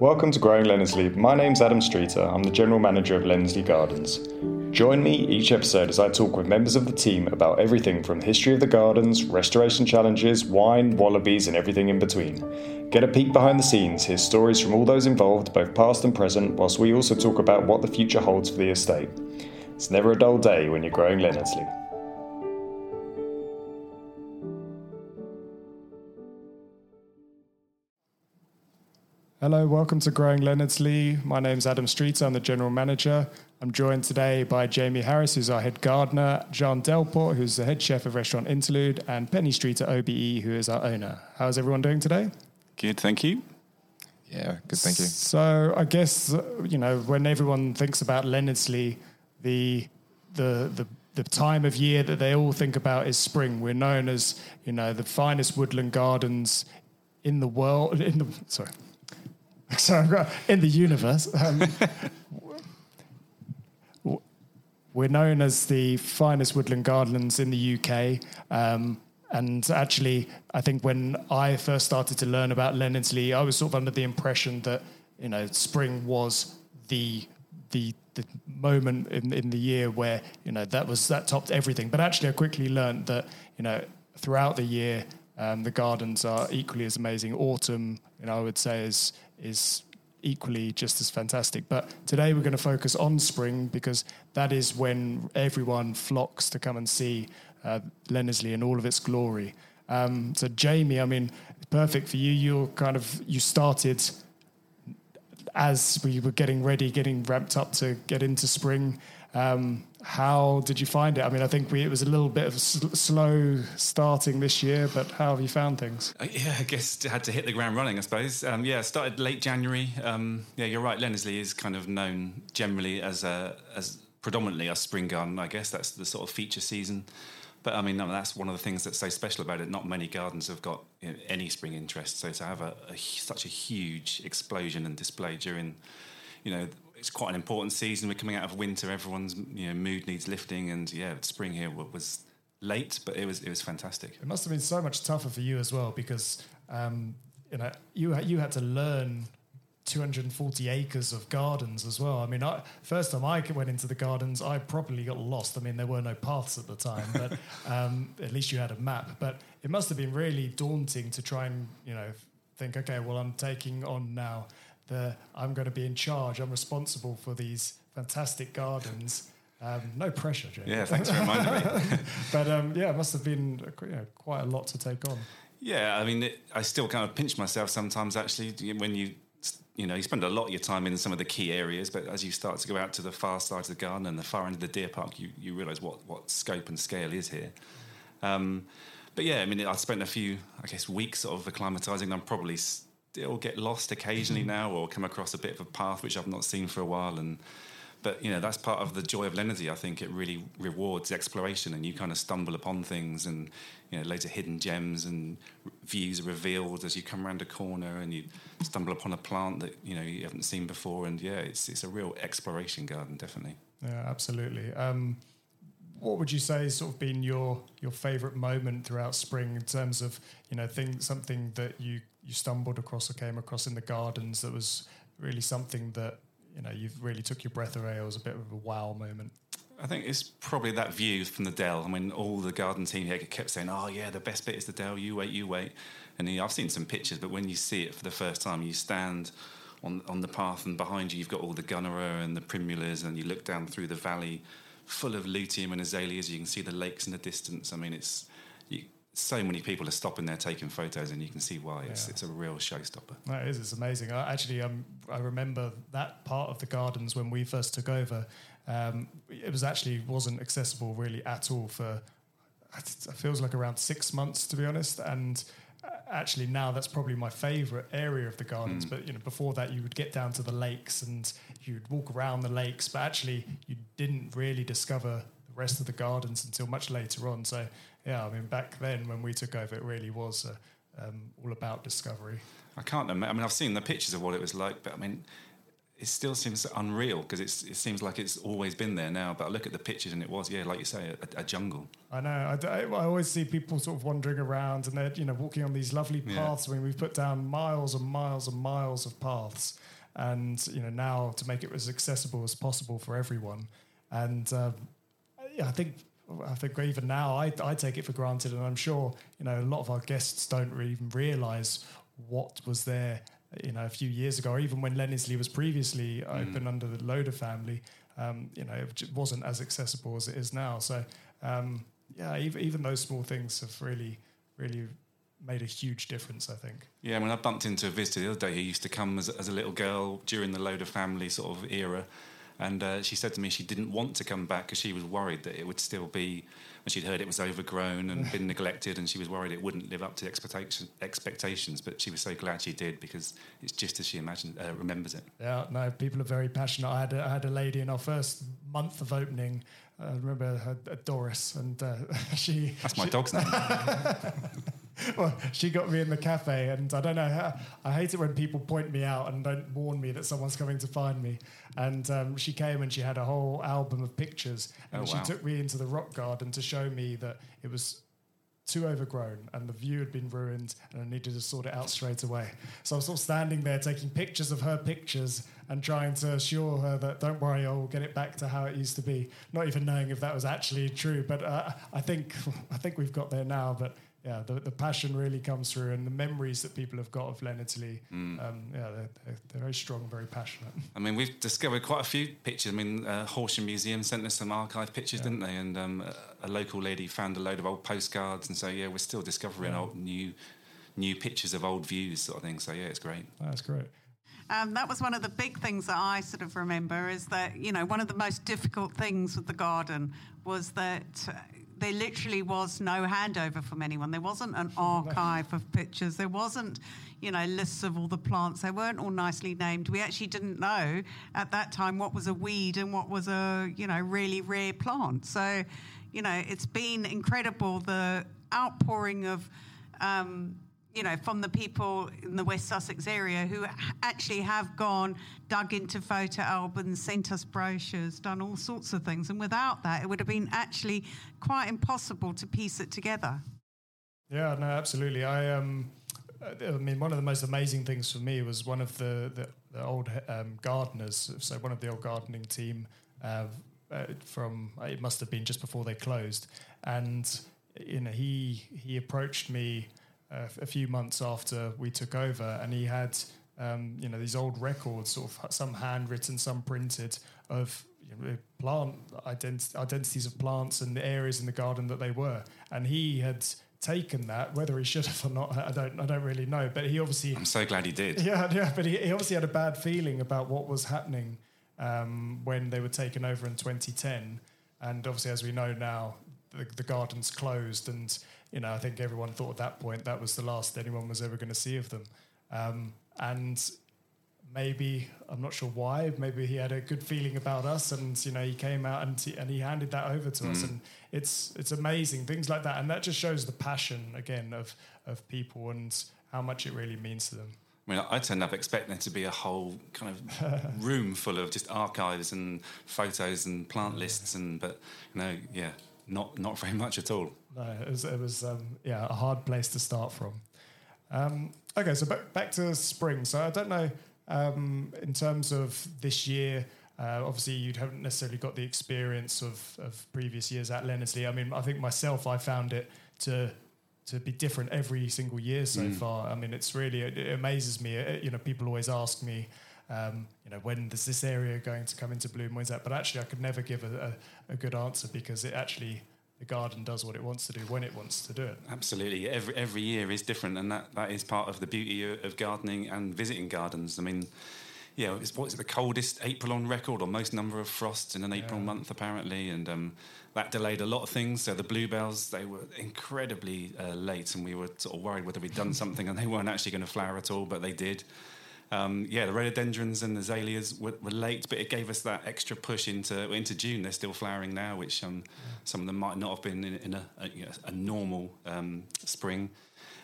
Welcome to Growing Leonardslee. My name's Adam Streeter. I'm the General Manager of Leonardslee Gardens. Join me each episode as I talk with members of the team about everything from the history of the gardens, restoration challenges, wine, wallabies, and everything in between. Get a peek behind the scenes, hear stories from all those involved, both past and present, whilst we also talk about what the future holds for the estate. It's never a dull day when you're growing Leonardslee. Hello, welcome to Growing Leonardslee. My name's Adam Streeter, I'm the General Manager. I'm joined today by Jamie Harris, who's our head gardener, Jean Delport, who's the head chef of Restaurant Interlude, and Penny Streeter, OBE, who is our owner. How's everyone doing today? Good, thank you. Yeah, good, thank you. So I guess, you know, when everyone thinks about Leonardslee, the, the, the the time of year that they all think about is spring. We're known as, you know, the finest woodland gardens in the world. In the sorry, sorry, in the universe. Um, we're known as the finest woodland gardens in the UK. Um, and actually, I think when I first started to learn about Leonardslee, I was sort of under the impression that you know spring was the the the moment in, in the year where you know that was that topped everything. But actually, I quickly learned that you know throughout the year um, the gardens are equally as amazing. Autumn, you know, I would say is is equally just as fantastic. But today we're going to focus on spring because that is when everyone flocks to come and see uh, Leonardslee in all of its glory. Um, so Jamie, I mean, perfect for you. You're kind of you started as we were getting ready, getting ramped up to get into spring. Um, how did you find it? I mean, I think we, it was a little bit of sl- slow starting this year, but how have you found things? Uh, yeah, I guess had to hit the ground running, I suppose. Um, yeah, started late January. Um, yeah, you're right. Leonardslee is kind of known generally as a as predominantly a spring garden. I guess that's the sort of feature season. But I mean, no, that's one of the things that's so special about it. Not many gardens have got you know, any spring interest. So to have a, a, such a huge explosion and display during, you know, it's quite an important season. We're coming out of winter. Everyone's you know mood needs lifting, and yeah, spring here was late, but it was it was fantastic. It must have been so much tougher for you as well because um, you know you you had to learn 240 acres of gardens as well. I mean, I, first time I went into the gardens, I properly got lost. I mean, there were no paths at the time, but um, at least you had a map. But it must have been really daunting to try and you know think, okay, well, I'm taking on now the I'm going to be in charge. I'm responsible for these fantastic gardens. Um, no pressure, Jay. Yeah, thanks for reminding me. but um, yeah, it must have been you know, quite a lot to take on. Yeah, I mean, it, I still kind of pinch myself sometimes. Actually, when you you know you spend a lot of your time in some of the key areas, but as you start to go out to the far side of the garden and the far end of the deer park, you you realise what what scope and scale is here. Um, but yeah, I mean, I spent a few, I guess, weeks sort of acclimatizing. I'm probably still get lost occasionally now or come across a bit of a path which I've not seen for a while and but you know that's part of the joy of Leonardslee. I think it really rewards exploration, and you kind of stumble upon things, and you know loads of hidden gems and views are revealed as you come around a corner, and you stumble upon a plant that you know you haven't seen before, and yeah, it's it's a real exploration garden, definitely. Yeah, absolutely. Um, what would you say has sort of been your your favourite moment throughout spring in terms of you know thing something that you you stumbled across or came across in the gardens that was really something that you know you really took your breath away? It was a bit of a wow moment. I think it's probably that view from the dell. I mean, all the garden team here kept saying, "Oh yeah, the best bit is the dell. You wait, you wait." And you know, I've seen some pictures, but when you see it for the first time, you stand on on the path, and behind you, you've got all the gunnera and the primulas, and you look down through the valley, full of luteum and azaleas. You can see the lakes in the distance. I mean, it's you, so many people are stopping there taking photos, and you can see why it's yeah. it's a real showstopper. That is, it's amazing. I, actually, um, I remember that part of the gardens when we first took over. Um, it was actually wasn't accessible really at all for. It feels like around six months to be honest, and uh, actually now that's probably my favourite area of the gardens. Mm. But you know, before that you would get down to the lakes and you'd walk around the lakes, but actually you didn't really discover the rest of the gardens until much later on. So yeah, I mean, back then when we took over, it really was uh, um, all about discovery. I can't imagine. I mean, I've seen the pictures of what it was like, but I mean, it still seems unreal because it seems like it's always been there now. But I look at the pictures and it was, yeah, like you say, a, a jungle. I know. I, I, I, always see people sort of wandering around and they're, you know, walking on these lovely paths. Yeah. I mean, we've put down miles and miles and miles of paths. And, you know, now to make it as accessible as possible for everyone. And um, yeah, I think I think even now I, I take it for granted, and I'm sure you know a lot of our guests don't even realise what was there you know, a few years ago, or even when Leonardslee was previously mm. open under the Loder family, um, you know, it wasn't as accessible as it is now. So, um, yeah, even, even those small things have really, really made a huge difference, I think. Yeah, when I bumped into a visitor the other day who used to come as, as a little girl during the Loder family sort of era, and uh, she said to me she didn't want to come back because she was worried that it would still be when she'd heard it was overgrown and been neglected, and she was worried it wouldn't live up to expectation, expectations. But she was so glad she did because it's just as she imagined, uh, remembers it. Yeah, no, people are very passionate. I had a, I had a lady in our first month of opening. I remember her, Doris, and uh, she. That's my she, dog's name. well, she got me in the cafe, and I don't know. How, I hate it when people point me out and don't warn me that someone's coming to find me. And um, she came and she had a whole album of pictures, and oh, she took me into the rock garden to show me that it was too overgrown and the view had been ruined and I needed to sort it out straight away. So I was sort of standing there taking pictures of her pictures and trying to assure her that don't worry, I'll get it back to how it used to be. Not even knowing if that was actually true, but uh, I think I think we've got there now. But yeah, the, the passion really comes through, and the memories that people have got of Leonardslee, mm. um, yeah, they're, they're, they're, very strong, very passionate. I mean, we've discovered quite a few pictures. I mean, uh, Horsham Museum sent us some archive pictures, yeah. didn't they? And um, a, a, local lady found a load of old postcards, and so yeah, we're still discovering yeah. old new new pictures of old views, sort of thing. So yeah, it's great. That's great. Um, that was one of the big things that I sort of remember is that, you know, one of the most difficult things with the garden was that there literally was no handover from anyone. There wasn't an archive of pictures. There wasn't, you know, lists of all the plants. They weren't all nicely named. We actually didn't know at that time what was a weed and what was a, you know, really rare plant. So, you know, it's been incredible the outpouring of. Um, you know, from the people in the West Sussex area who actually have gone, dug into photo albums, sent us brochures, done all sorts of things. And without that, it would have been actually quite impossible to piece it together. Yeah, no, absolutely. I um, I mean, one of the most amazing things for me was one of the the, the old um, gardeners. So one of the old gardening team uh, from it must have been just before they closed, and you know he he approached me a few months after we took over, and he had um, you know these old records, sort of some handwritten, some printed, of you know, plant ident- identities of plants and the areas in the garden that they were, and he had taken that. Whether he should have or not, I don't, I don't really know. But he obviously, I'm so glad he did. Yeah, yeah. But he, he obviously had a bad feeling about what was happening um, when they were taken over in 2010, and obviously, as we know now, the, the garden's closed and you know, I think everyone thought at that point that was the last anyone was ever going to see of them. Um, and maybe I'm not sure why. Maybe he had a good feeling about us, and you know, he came out and he, and he handed that over to mm. us, and it's it's amazing things like that, and that just shows the passion again of of people and how much it really means to them. I mean, I turned up expecting there to be a whole kind of room full of just archives and photos and plant lists, and but you know, yeah, not not very much at all. No, it was, it was um, yeah a hard place to start from. Um, okay, so back back to spring. So I don't know um, in terms of this year. Uh, obviously, you haven't necessarily got the experience of, of previous years at Leonardslee. I mean, I think myself, I found it to to be different every single year so mm. far. I mean, it's really it, it amazes me. It, you know, people always ask me, um, you know, when is this area going to come into bloom? When's that? But actually, I could never give a, a, a good answer because it actually the garden does what it wants to do when it wants to do it. Absolutely, every every year is different, and that, that is part of the beauty of gardening and visiting gardens. I mean, yeah, it's what's it, the coldest April on record, or most number of frosts in an April yeah. month apparently, and um, that delayed a lot of things. So the bluebells they were incredibly uh, late, and we were sort of worried whether we'd done something, and they weren't actually going to flower at all, but they did. Um, yeah, the rhododendrons and the azaleas were, were, late, but it gave us that extra push into into June. They're still flowering now, which um, some of them might not have been in, in a, a, you know, a, normal um, spring.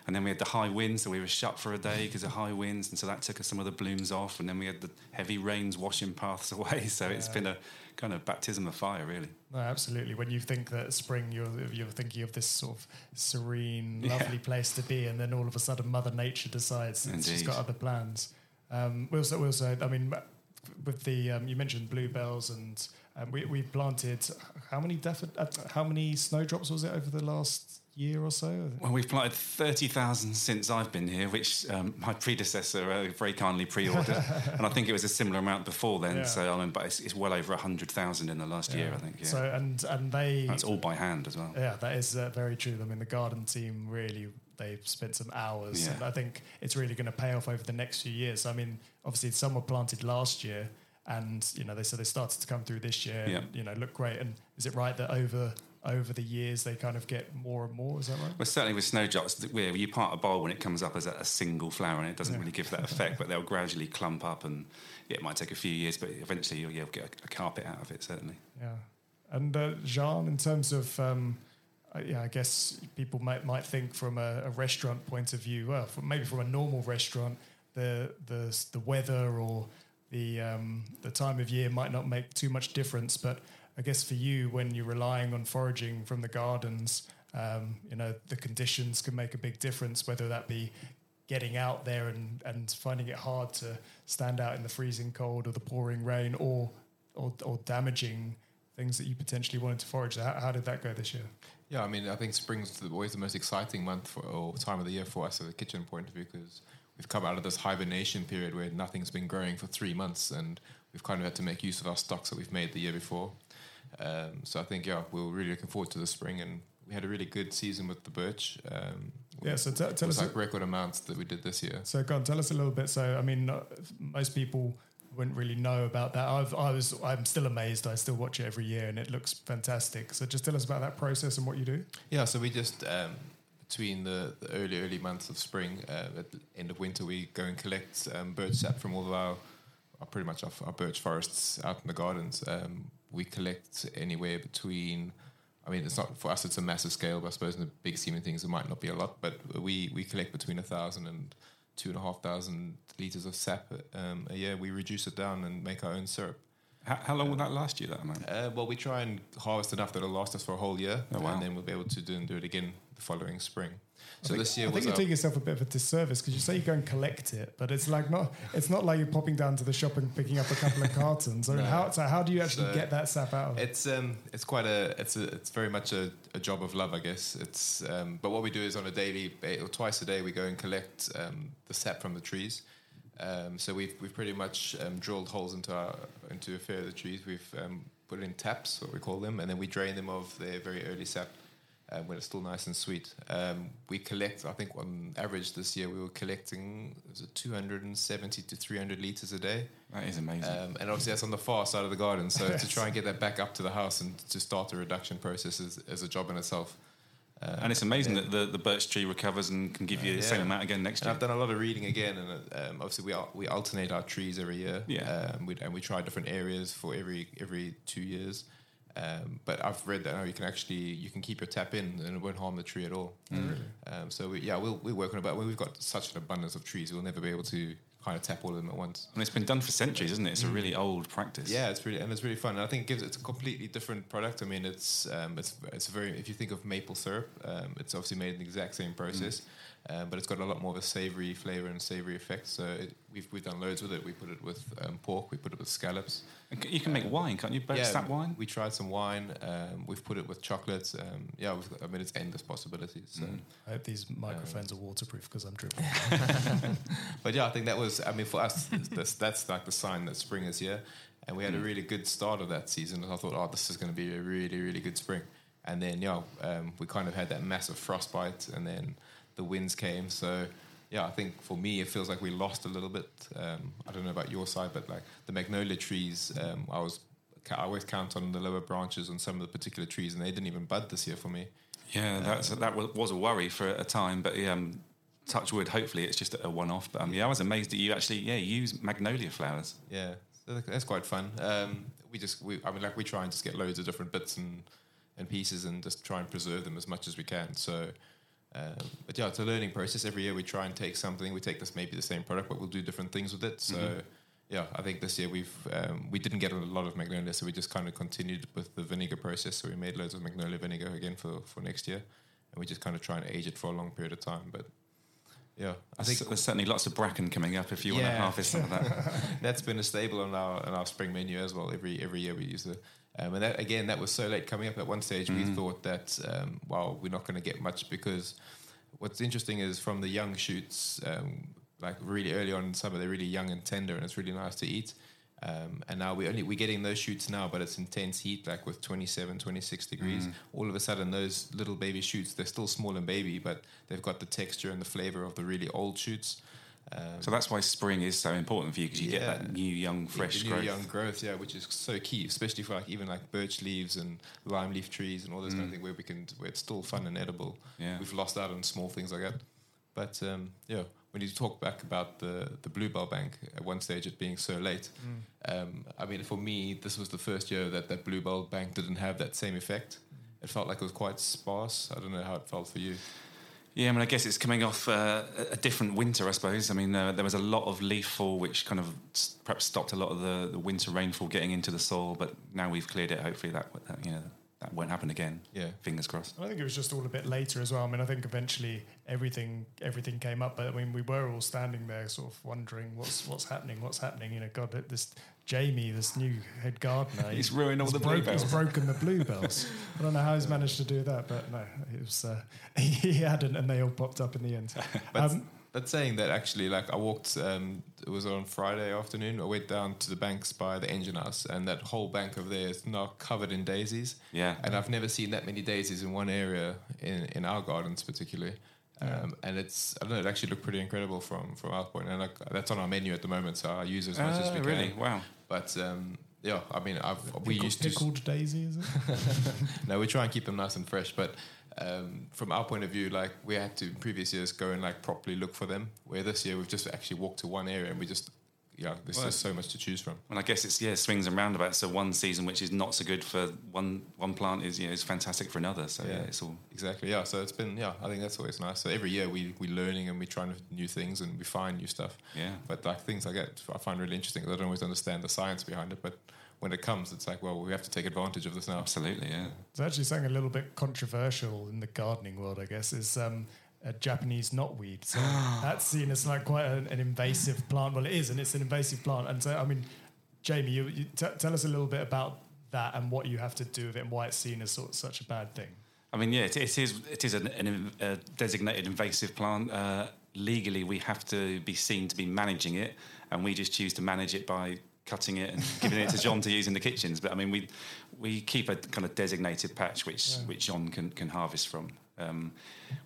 And then we had the high winds, so we were shut for a day because of high winds, and so that took us some of the blooms off. And then we had the heavy rains washing paths away. So it's been a kind of baptism of fire, really. No, absolutely. When you think that spring, you're you're thinking of this sort of serene, Yeah. lovely place to be, and then all of a sudden, Mother Nature decides just Indeed. got other plans. Um, we also, we also, I mean, with the um, you mentioned bluebells, and um, we we planted how many daffod- uh, how many snowdrops was it over the last year or so? Well, we've planted 30,000 since I've been here, which um, my predecessor uh, very kindly pre ordered. and I think it was a similar amount before then. Yeah. So, I mean, but it's, it's well over 100,000 in the last year, I think. Yeah. So and and they That's all by hand as well. Yeah, that is uh, very true. I mean, the garden team really they've spent some hours, Yeah. and I think it's really going to pay off over the next few years. I mean, obviously, some were planted last year, and you know they said they started to come through this year. Yeah. and, you know, look great. And is it right that over over the years they kind of get more and more? Is that right? Well, certainly with snowdrops, where you part a bulb when it comes up as a, single flower, and it doesn't Yeah. really give that effect, but they'll gradually clump up, and it might take a few years, but eventually you'll, you'll get a, a carpet out of it, certainly. Yeah. And uh, Jean, in terms of, um, yeah, I guess people might might think from a, a restaurant point of view, well, from, maybe from a normal restaurant, the the the weather or the um, the time of year might not make too much difference. But I guess for you, when you're relying on foraging from the gardens, um, you know, the conditions can make a big difference. Whether that be getting out there and, and finding it hard to stand out in the freezing cold or the pouring rain, or or, or damaging things that you potentially wanted to forage. How, how did that go this year? Yeah, I mean, I think spring's the- always the most exciting month for, or time of the year for us as a kitchen point of view because we've come out of this hibernation period where nothing's been growing for three months and we've kind of had to make use of our stocks that we've made the year before. Um, so I think, yeah, we're really looking forward to the spring and we had a really good season with the birch. Um, Yeah, so t- tell us. like record amounts that we did this year. So, go on, tell us a little bit. So, I mean, most people wouldn't really know about that. I've, I was, I'm still amazed. I still watch it every year, and it looks fantastic. So, just tell us about that process and what you do. Yeah, so we just um, between the, the early early months of spring, uh, at the end of winter, we go and collect um, birch sap from all of our, our pretty much our, our birch forests out in the gardens. Um, we collect anywhere between. I mean, it's not for us. It's a massive scale, but I suppose in the big scheme of things, it might not be a lot. But we we collect between a thousand and two and a half thousand liters of sap um, a year. We reduce it down and make our own syrup. How, how long will that last you, that amount? Uh, well, we try and harvest enough that'll last us for a whole year, Oh, wow. and then we'll be able to do and do it again the following spring. So think, this year I think you're our- doing yourself a bit of a disservice because you say you go and collect it, but it's like not. It's not like you're popping down to the shop and picking up a couple of cartons. I mean, No. how, so how do you actually So get that sap out of it? It's um, it's quite a, it's a, it's very much a, a job of love, I guess. It's um, but what we do is on a daily or twice a day we go and collect um, the sap from the trees. Um, so we've we've pretty much um, drilled holes into our into a fair of the trees. We've um, put in taps, what we call them, and then we drain them of their very early sap. Uh, when it's still nice and sweet, um, we collect. I think on average this year we were collecting was it 270 to 300 liters a day. That is amazing. Um, and obviously that's on the far side of the garden. So to try and get that back up to the house and to start the reduction process is, is a job in itself. Uh, and it's amazing yeah. that the, the birch tree recovers and can give you the same amount again next And year. I've done a lot of reading again, and um, obviously we al- we alternate our trees every year. Yeah. um, and we try different areas for every every two years. Um, but I've read that now you can actually you can keep your tap in and it won't harm the tree at all. Um, so we, yeah, we'll we work on it. But we've got such an abundance of trees, we'll never be able to kind of tap all of them at once. And it's been done for centuries, isn't it? It's a really old practice. Yeah, it's really and it's really fun. And I think it gives it's a completely different product. I mean, it's um, it's it's very if you think of maple syrup, um, it's obviously made in the exact same process, um, but it's got a lot more of a savoury flavour and savoury effect. So it, we've we've done loads with it. We put it with um, pork. We put it with scallops. You can make wine, can't you? Birch sap wine? We tried some wine. Um, we've put it with chocolates. Um, yeah, we've, I mean, it's endless possibilities. So. I hope these microphones are waterproof because I'm dripping. But yeah, I think that was. I mean, for us, that's, that's like the sign that spring is here, and we had a really good start of that season. And I thought, oh, this is going to be a really, really good spring. And then, yeah, um, we kind of had that massive frostbite, and then the winds came. So, yeah, I think for me, it feels like we lost a little bit. Um, I don't know about your side, but like the magnolia trees, um, I was. I always count on the lower branches on some of the particular trees, and they didn't even bud this year for me. Yeah, that's, that was a worry for a time, but um, touch wood, hopefully it's just a one off. But um, yeah, I was amazed that you actually yeah use magnolia flowers. Yeah, that's quite fun. Um, we just, we, I mean, like we try and just get loads of different bits and and pieces and just try and preserve them as much as we can. So, Um, but yeah, it's a learning process. Every year we try and take something. We take this maybe the same product, but we'll do different things with it. So. Yeah, I think this year we've um, we didn't get a lot of magnolia, so we just kind of continued with the vinegar process. So we made loads of magnolia vinegar again for, for next year, and we just kind of try and age it for a long period of time. But yeah, I think there's certainly lots of bracken coming up if you want to harvest some of that. that's been a staple on our on our spring menu as well. Every every year we use it. Um, and that, again, that was so late coming up. At one stage, we thought that um, well, we're not going to get much because what's interesting is from the young shoots, um, like really early on in summer, they're really young and tender, and it's really nice to eat. Um, and now we only we're getting those shoots now, but it's intense heat, like with 27, 26 degrees. All of a sudden, those little baby shoots, they're still small and baby, but they've got the texture and the flavor of the really old shoots. Um, So that's why spring is so important for you because you get that new, young, fresh new growth. young growth, yeah, which is so key, especially for like even like birch leaves and lime leaf trees and all this kind of thing, where we can where it's still fun and edible. Yeah. we've lost out on small things like that, but um, yeah, when you talk back about the the bluebell bank at one stage it being so late, um, I mean for me this was the first year that that bluebell bank didn't have that same effect. It felt like it was quite sparse. I don't know how it felt for you. Yeah, I mean, I guess it's coming off uh, a different winter, I suppose. I mean, uh, there was a lot of leaf fall, which kind of perhaps stopped a lot of the, the winter rainfall getting into the soil. But now we've cleared it. Hopefully, that, that you know that won't happen again. Yeah. fingers crossed. I think it was just all a bit later as well. I mean, I think eventually everything everything came up, but I mean, we were all standing there, sort of wondering what's what's happening, what's happening. You know, God, this Jamie, this new head gardener, He's ruined all he's the broke- bluebells. He's broken the bluebells. I don't know how he's managed to do that, but no, it was uh, he hadn't, and they all popped up in the end. But, Um, but saying that, actually, like I walked, um, it was on Friday afternoon. I went down to the banks by the engine house, and that whole bank over there is now covered in daisies. Yeah. And I've never seen that many daisies in one area in, in our gardens, particularly. Um, and it's, I don't know, it actually looked pretty incredible from, from our point. And like, that's on our menu at the moment, so I use it as much as we Ah, really? can. Wow. But um, yeah, I mean, I've, we Pickle- used to. pickled daisy, is it? no, we try and keep them nice and fresh. But um, from our point of view, like we had to in previous years go and like properly look for them. Where this year we've just actually walked to one area and we just yeah, there's Well, just so much to choose from. Well, I guess it's yeah swings and roundabouts. So one season which is not so good for one one plant is you know is fantastic for another. So yeah, Yeah. it's all Exactly. Yeah. So it's been yeah. I think that's always nice. So every year we we learning and we're trying new things and we find new stuff. yeah. But like things like that, I find really interesting. I don't always understand the science behind it, but when it comes, it's like well, we have to take advantage of this now. Absolutely, yeah. It's actually something a little bit controversial in the gardening world, I guess, is um, a Japanese knotweed. So that's seen as like quite an, an invasive plant. Well, it is, and it's an invasive plant. And so, I mean, Jamie, you, you t- tell us a little bit about that and what you have to do with it and why it's seen as sort of such a bad thing. I mean, yeah, it, it is. It is an, an, a designated invasive plant. Uh, legally, we have to be seen to be managing it, and we just choose to manage it by cutting it and giving it to John to use in the kitchens. But I mean, we we keep a kind of designated patch which Yeah. which John can can harvest from. Um,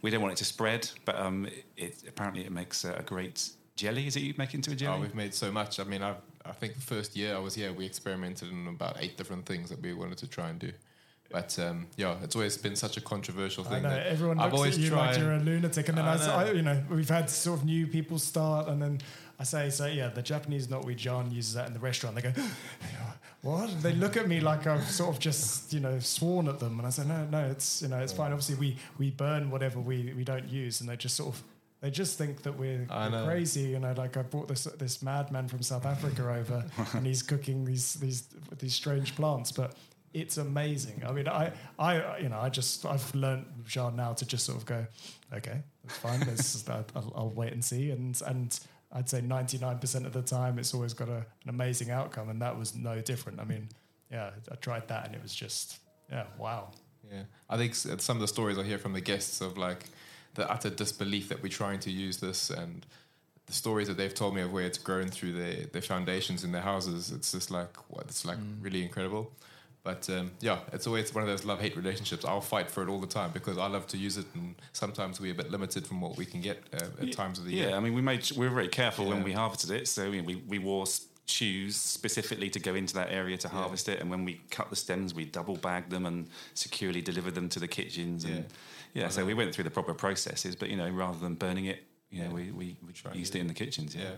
we don't want it to spread, but um, it, it apparently it makes a, a great jelly. Is it you make into a jelly? Oh, we've made so much. I mean, I I think the first year I was here, we experimented in about eight different things that we wanted to try and do. But um, yeah, it's always been such a controversial I thing. know that everyone I've looks always at you like you're a lunatic, and then I, I s- know. I- you know, we've had sort of new people start, and then I say, so yeah, the Japanese knotweed John uses that in the restaurant. They go, what? And they look at me like I've sort of just you know sworn at them, and I say, no, no, it's you know, it's fine. Obviously, we we burn whatever we we don't use, and they just sort of. They just think that we're, we're crazy, you know. Like I brought this this madman from South Africa over, and he's cooking these these these strange plants. But it's amazing. I mean, I, I, you know, I just I've learned Jean now to just sort of go, okay, that's fine. This, I'll, I'll wait and see. And and I'd say ninety nine percent of the time, it's always got a, an amazing outcome, and that was no different. I mean, yeah, I tried that, and it was just, yeah, wow. Yeah, I think some of the stories I hear from the guests of like the utter disbelief that we're trying to use this and the stories that they've told me of where it's grown through their, their foundations in their houses. It's just like what it's like mm. really incredible. But um, yeah, it's always one of those love hate relationships. I'll fight for it all the time because I love to use it, and sometimes we're a bit limited from what we can get uh, at Ye- times of the year. yeah. I mean, we made we were very careful when we harvested it. So we we wore shoes specifically to go into that area to harvest it, and when we cut the stems, we double bagged them and securely delivered them to the kitchens. And yeah, so we went through the proper processes. But you know, rather than burning it, you know, Yeah. we we, we used it in the kitchens. Yeah. Yeah.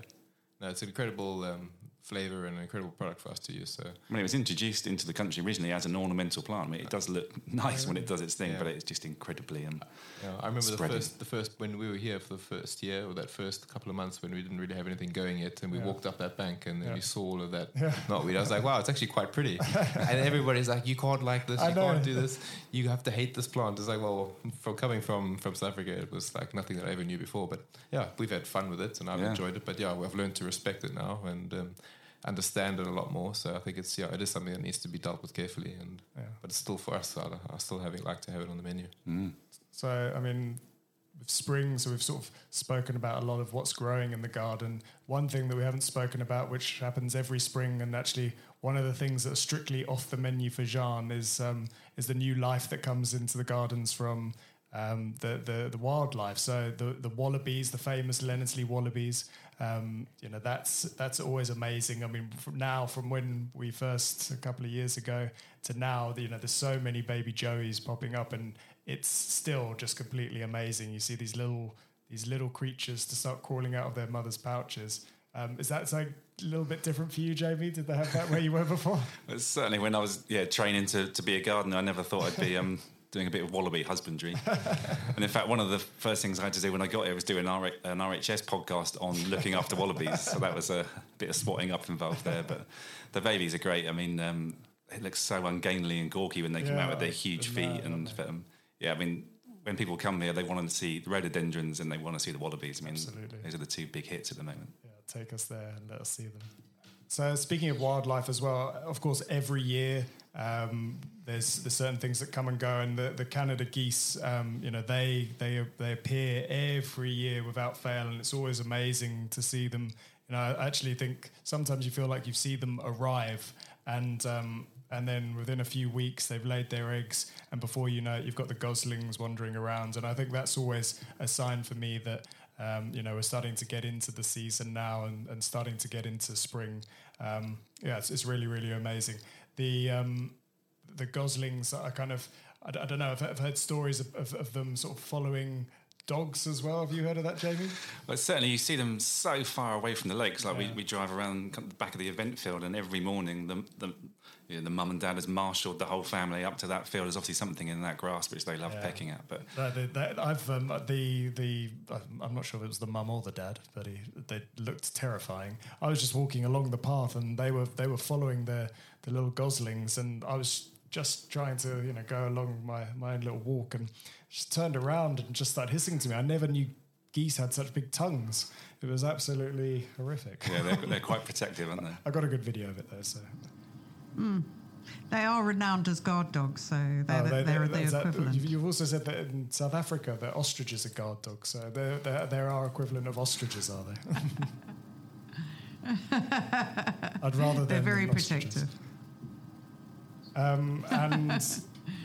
No, it's an incredible um, flavor and an incredible product for us to use. So I mean, it was introduced into the country originally as an ornamental plant. I mean, it does look nice when it does its thing, Yeah. but it's just incredibly. Um, Yeah, I remember the first, the first when we were here for the first year or that first couple of months when we didn't really have anything going yet, and we Yeah. walked up that bank and then Yeah. we saw all of that Yeah. knotweed. I was like, wow, it's actually quite pretty. and everybody's like, you can't like this, I you know. can't do this, you have to hate this plant. It's like, well, from coming from from South Africa, it was like nothing that I ever knew before. But yeah, we've had fun with it and I've Yeah. enjoyed it. But yeah, we've learned to respect it now and. Um, understand it a lot more so i think it's yeah it is something that needs to be dealt with carefully and Yeah. but it's still for us i, I still have it like to have it on the menu mm. So, I mean, with spring, so we've sort of spoken about a lot of what's growing in the garden. One thing that we haven't spoken about, which happens every spring, and actually one of the things that's strictly off the menu for Jean is um, is the new life that comes into the gardens from um, the, the the wildlife. So the the wallabies, the famous Leonardslee wallabies. Um, you know that's that's always amazing. I mean, from now from when we first a couple of years ago to now, you know, there's so many baby joeys popping up, and it's still just completely amazing. You see these little these little creatures to start crawling out of their mother's pouches. Um, is that a little bit different for you, Jamie? Did they have that where you were before? Certainly, when I was yeah training to, to be a gardener, I never thought I'd be um, doing a bit of wallaby husbandry. and in fact, one of the first things I had to do when I got here was do an, R- an RHS podcast on looking after wallabies. So that was a bit of swatting up involved there. But the babies are great. I mean, um, it looks so ungainly and gawky when they come Yeah, out with their huge feet. mad, And um, yeah, I mean, when people come here, they want to see the rhododendrons and they want to see the wallabies. I mean, Absolutely. those are the two big hits at the moment. Yeah, take us there and let us see them. So, speaking of wildlife as well, of course, every year um, there's there's certain things that come and go, and the, the Canada geese, um, you know, they they they appear every year without fail, and it's always amazing to see them. You know, I actually think sometimes you feel like you see them arrive, and um, and then within a few weeks they've laid their eggs, and before you know it, you've got the goslings wandering around, and I think that's always a sign for me that um, you know, we're starting to get into the season now and, and starting to get into spring. Um, yeah, it's, it's really, really amazing. The um, the goslings are kind of, I don't know, I've, I've heard stories of, of, of them sort of following dogs as well. Have you heard of that, Jamie? But certainly, you see them so far away from the lakes. Like Yeah. we, we drive around the back of the event field, and every morning the the, you know, the mum and dad has marshalled the whole family up to that field. There's obviously something in that grass which they love Yeah. pecking at. But I've um, the the I'm not sure if it was the mum or the dad, but he, they looked terrifying. I was just walking along the path, and they were they were following the the little goslings, and I was just trying to you know go along my my own little walk, and just turned around and just started hissing to me. I never knew geese had such big tongues. It was absolutely horrific. yeah, they're, they're quite protective, aren't they? I got a good video of it though, so They are renowned as guard dogs, so they're, Oh, the, they- they're they- the equivalent. you've- You've also said that in South Africa, that ostriches are guard dogs. So they're, they're, they're our equivalent of ostriches, are they? I'd rather They're very protective. Um, and the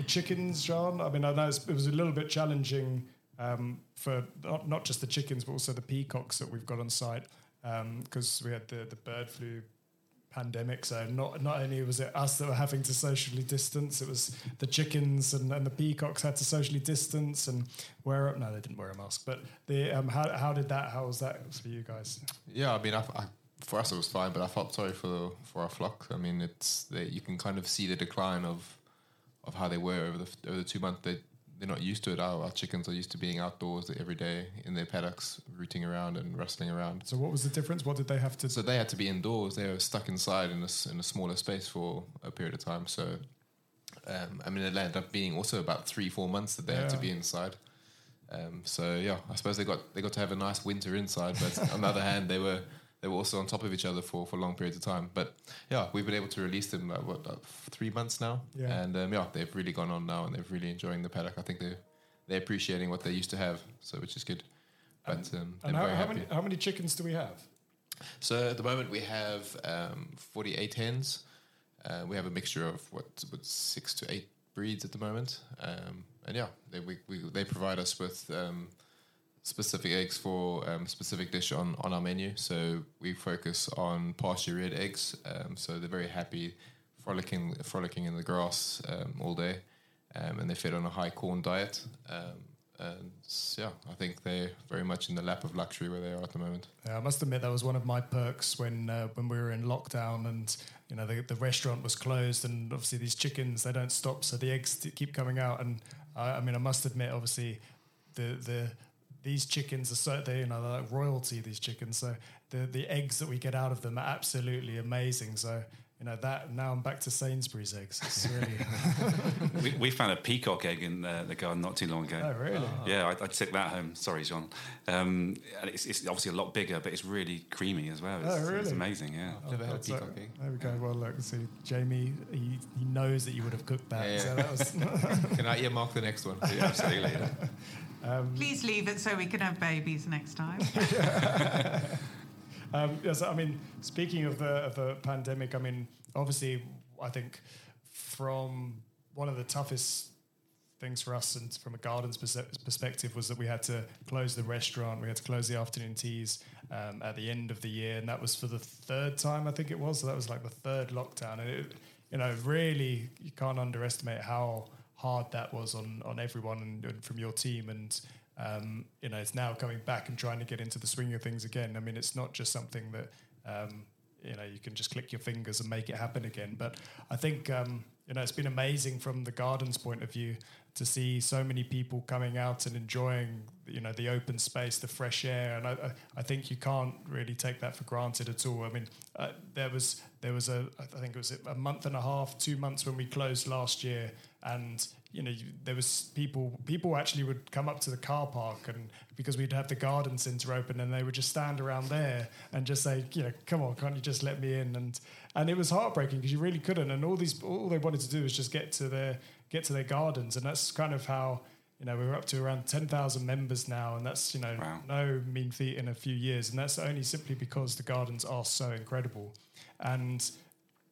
chickens, John. I mean, I know it was a little bit challenging um, for not, not just the chickens, but also the peacocks that we've got on site because we had the, the bird flu pandemic. So not not only was it us that were having to socially distance, it was the chickens and, and the peacocks had to socially distance and wear. Up. No, they didn't wear a mask. But the um, how how did that? How was that for you guys? Yeah, I mean, I, I, for us it was fine, but I felt sorry for for our flock. I mean, it's they, you can kind of see the decline of of how they were over the over the two months. They they're not used to it. Our, our chickens are used to being outdoors every day in their paddocks, rooting around and rustling around. So what was the difference? What did they have to? So they had to be indoors. They were stuck inside in a, in a smaller space for a period of time. So, um, I mean, it ended up being also about three, four months that they had to be inside. Um, so yeah, I suppose they got they got to have a nice winter inside. But on the other hand, they were they were also on top of each other for, for long periods of time. But yeah, we've been able to release them uh, what uh, three months now, Yeah. and um, yeah, they've really gone on now, and they're really enjoying the paddock. I think they they're appreciating what they used to have, so which is good. But um, they're and how, how many how many chickens do we have? So at the moment we have um, 48 hens. Uh, we have a mixture of what, what six to eight breeds at the moment, um, and yeah, they we, we, they provide us with um, specific eggs for um, specific dish on, on our menu. So we focus on pasture reared eggs. Um, so they're very happy frolicking frolicking in the grass um, all day, um, and they're fed on a high corn diet. Um, and yeah, I think they're very much in the lap of luxury where they are at the moment. Yeah, I must admit that was one of my perks when uh, when we were in lockdown and you know the, the restaurant was closed and obviously these chickens they don't stop so the eggs keep coming out and I, I mean I must admit obviously the the these chickens are so they you know they're like royalty these chickens so the the eggs that we get out of them are absolutely amazing so you know that now I'm back to Sainsbury's eggs. It's really we, we found a peacock egg in the, the garden not too long ago. oh really Yeah, I, I took that home. Sorry, John. Um, and it's, it's obviously a lot bigger, but it's really creamy as well. It's, Oh, it's really? amazing. Yeah. Never had a So, peacock egg. there we go. Well, look, see, Jamie, he, he knows that you would have cooked that. Yeah, So that was Can I earmark the next one? Yeah, absolutely. Please leave it so we can have babies next time. Um, yes, I mean, speaking of the, of the pandemic, I mean, obviously, I think from one of the toughest things for us and from a gardens perspective was that we had to close the restaurant, we had to close the afternoon teas um, at the end of the year, and that was for the third time, I think it was. So that was like the third lockdown, and it, you know, really, you can't underestimate how hard that was on on everyone and, and from your team and. Um, you know, it's now coming back and trying to get into the swing of things again. I mean, it's not just something that um, you know you can just click your fingers and make it happen again. But I think um, you know it's been amazing from the gardens point of view to see so many people coming out and enjoying you know the open space, the fresh air, and I, I, think you can't really take that for granted at all. I mean, uh, there was there was a I think it was a month and a half, two months when we closed last year, and you know you, there was people people actually would come up to the car park and because we'd have the garden centre open and they would just stand around there and just say you know come on can't you just let me in? And and it was heartbreaking because you really couldn't. And all these all they wanted to do was just get to their get to their gardens. And that's kind of how you know we're up to around 10,000 members now. And that's you know Wow. no mean feat in a few years. And that's only simply because the gardens are so incredible. And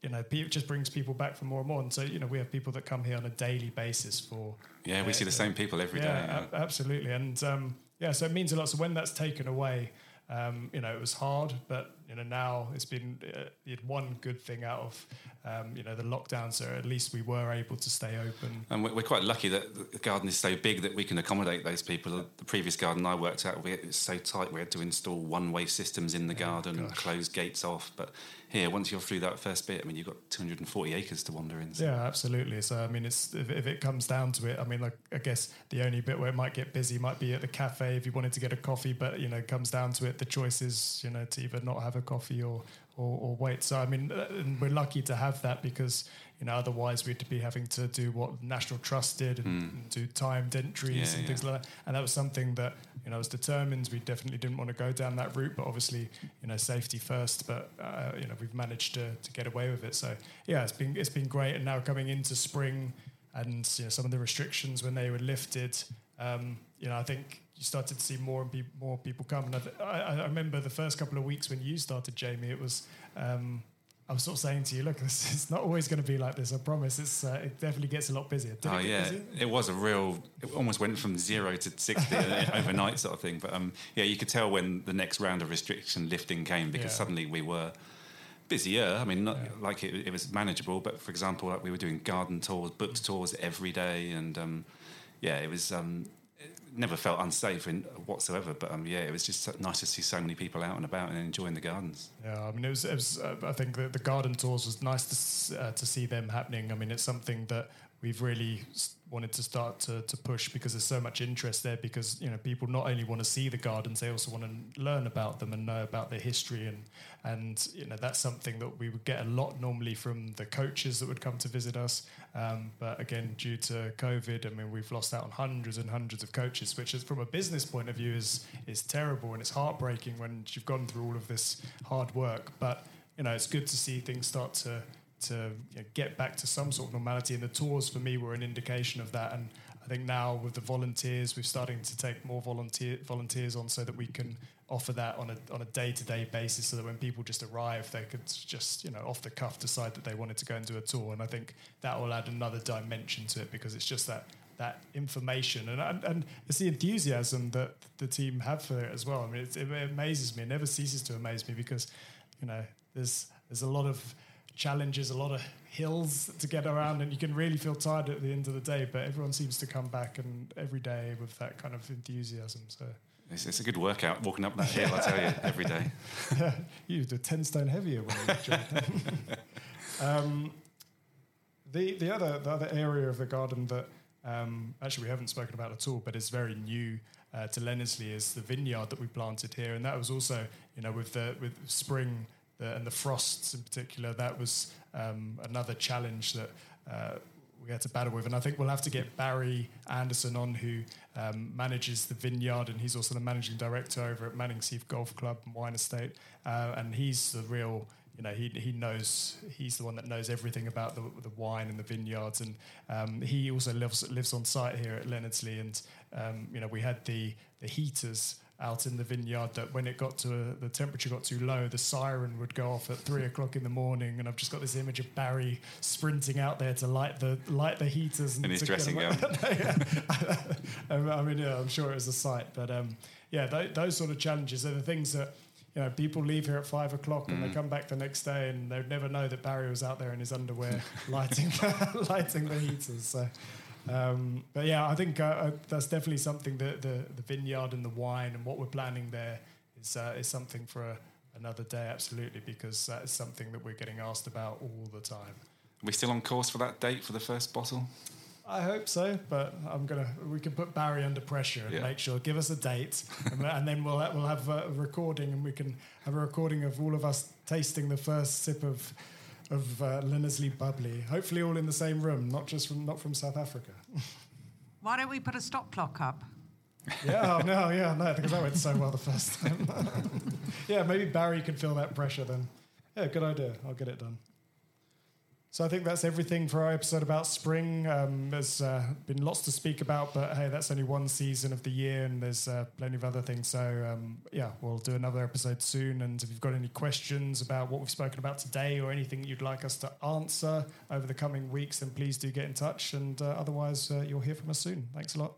you know it just brings people back for more and more and so you know we have people that come here on a daily basis for Yeah, we see the same people every day. yeah, yeah. a- absolutely. And um, yeah, so it means a lot. So when that's taken away, um, you know, it was hard, but you know now it's been uh, one good thing out of um, you know the lockdown. So at least we were able to stay open. And we- we're quite lucky that the garden is so big that we can accommodate those people. The previous garden I worked at, we, it was so tight we had to install one-way systems in the garden and close gates off. But here, once you're through that first bit, I mean, you've got 240 acres to wander in. So. Yeah, absolutely. So I mean, it's if, if it comes down to it, I mean, like I guess the only bit where it might get busy might be at the cafe if you wanted to get a coffee, but you know, it comes down to it. The choice is you know to either not have a coffee or or, or wait. So I mean, uh, and we're lucky to have that because you know otherwise we'd be having to do what National Trust did and, and do timed entries Yeah, and yeah. things like that. And that was something that you know was determined. We definitely didn't want to go down that route, but obviously you know safety first. But uh, you know we've managed to, to get away with it. So yeah, it's been it's been great. And now coming into spring, and you know some of the restrictions when they were lifted, um, you know I think started to see more and pe- more people come. And I, th- I, I remember the first couple of weeks when you started, Jamie. It was. Um, I was sort of saying to you, look, this, it's not always going to be like this. I promise. It's uh, it definitely gets a lot busier. Did Oh it yeah, busy? it was a real. It almost went from zero to sixty overnight, sort of thing. But um, yeah, you could tell when the next round of restriction lifting came because Yeah. suddenly we were busier. I mean, not like it, it was manageable, but for example, like we were doing garden tours, booked tours every day, and um, yeah, it was. Um, never felt unsafe in whatsoever, but um, yeah, it was just nice to see so many people out and about and enjoying the gardens. Yeah, I mean, it was. It was uh, I think the, the garden tours was nice to uh, to see them happening. I mean, it's something that we've really wanted to start to, to push because there's so much interest there. Because you know, people not only want to see the gardens, they also want to learn about them and know about their history. And and you know, that's something that we would get a lot normally from the coaches that would come to visit us. Um, but again, due to COVID, I mean, we've lost out on hundreds and hundreds of coaches, which is from a business point of view is is terrible and it's heartbreaking when you've gone through all of this hard work. But you know, it's good to see things start to to you know, get back to some sort of normality. And the tours for me were an indication of that. And I think now with the volunteers, we're starting to take more volunteer volunteers on so that we can offer that on a on a day to day basis, so that when people just arrive, they could just you know off the cuff decide that they wanted to go and do a tour. And I think that will add another dimension to it because it's just that that information and and, and it's the enthusiasm that the team have for it as well. I mean, it's, it amazes me. It never ceases to amaze me because you know there's there's a lot of challenges, a lot of hills to get around, and you can really feel tired at the end of the day. But everyone seems to come back and every day with that kind of enthusiasm. So It's, it's a good workout walking up that hill, I tell you, every day. you do ten stone heavier when you jump. um, the the other the other area of the garden that um, actually we haven't spoken about at all, but is very new uh, to Leonardslee is the vineyard that we planted here, and that was also you know with the with spring the, and the frosts in particular, that was um, another challenge that. Uh, we had to battle with, and I think we'll have to get Barry Anderson on, who um, manages the vineyard, and he's also the managing director over at Mannings Heath Golf Club and Wine Estate, uh, and he's the real you know, he, he knows, he's the one that knows everything about the, the wine and the vineyards. And um, he also lives, lives on site here at Leonardslee. And, um, you know, we had the, the heaters out in the vineyard that when it got to a, the temperature got too low, the siren would go off at three o'clock in the morning. And I've just got this image of Barry sprinting out there to light the light the heaters. In his dressing gown. I mean, yeah, I'm sure it was a sight, but um, yeah, th- those sort of challenges are the things that you know people leave here at five o'clock and they come back the next day and they'd never know that Barry was out there in his underwear lighting lighting the heaters. So, um, but yeah, I think uh, uh, that's definitely something that the the vineyard and the wine and what we're planning there is uh, is something for a, another day, absolutely, because that is something that we're getting asked about all the time. Are we still on course for that date for the first bottle? I hope so, but I'm gonna. We can put Barry under pressure and Yeah. make sure. Give us a date, and, and then we'll we'll have a recording, and we can have a recording of all of us tasting the first sip of of uh, Leonardslee bubbly. Hopefully, all in the same room, not just from not from South Africa. Why don't we put a stop clock up? yeah, oh, no, yeah, no, because that went so well the first time. yeah, maybe Barry could feel that pressure then. Yeah, good idea. I'll get it done. So I think that's everything for our episode about spring. Um, there's uh, been lots to speak about, but hey, that's only one season of the year, and there's uh, plenty of other things. So um, yeah, we'll do another episode soon. And if you've got any questions about what we've spoken about today, or anything you'd like us to answer over the coming weeks, then please do get in touch. And uh, otherwise, uh, you'll hear from us soon. Thanks a lot.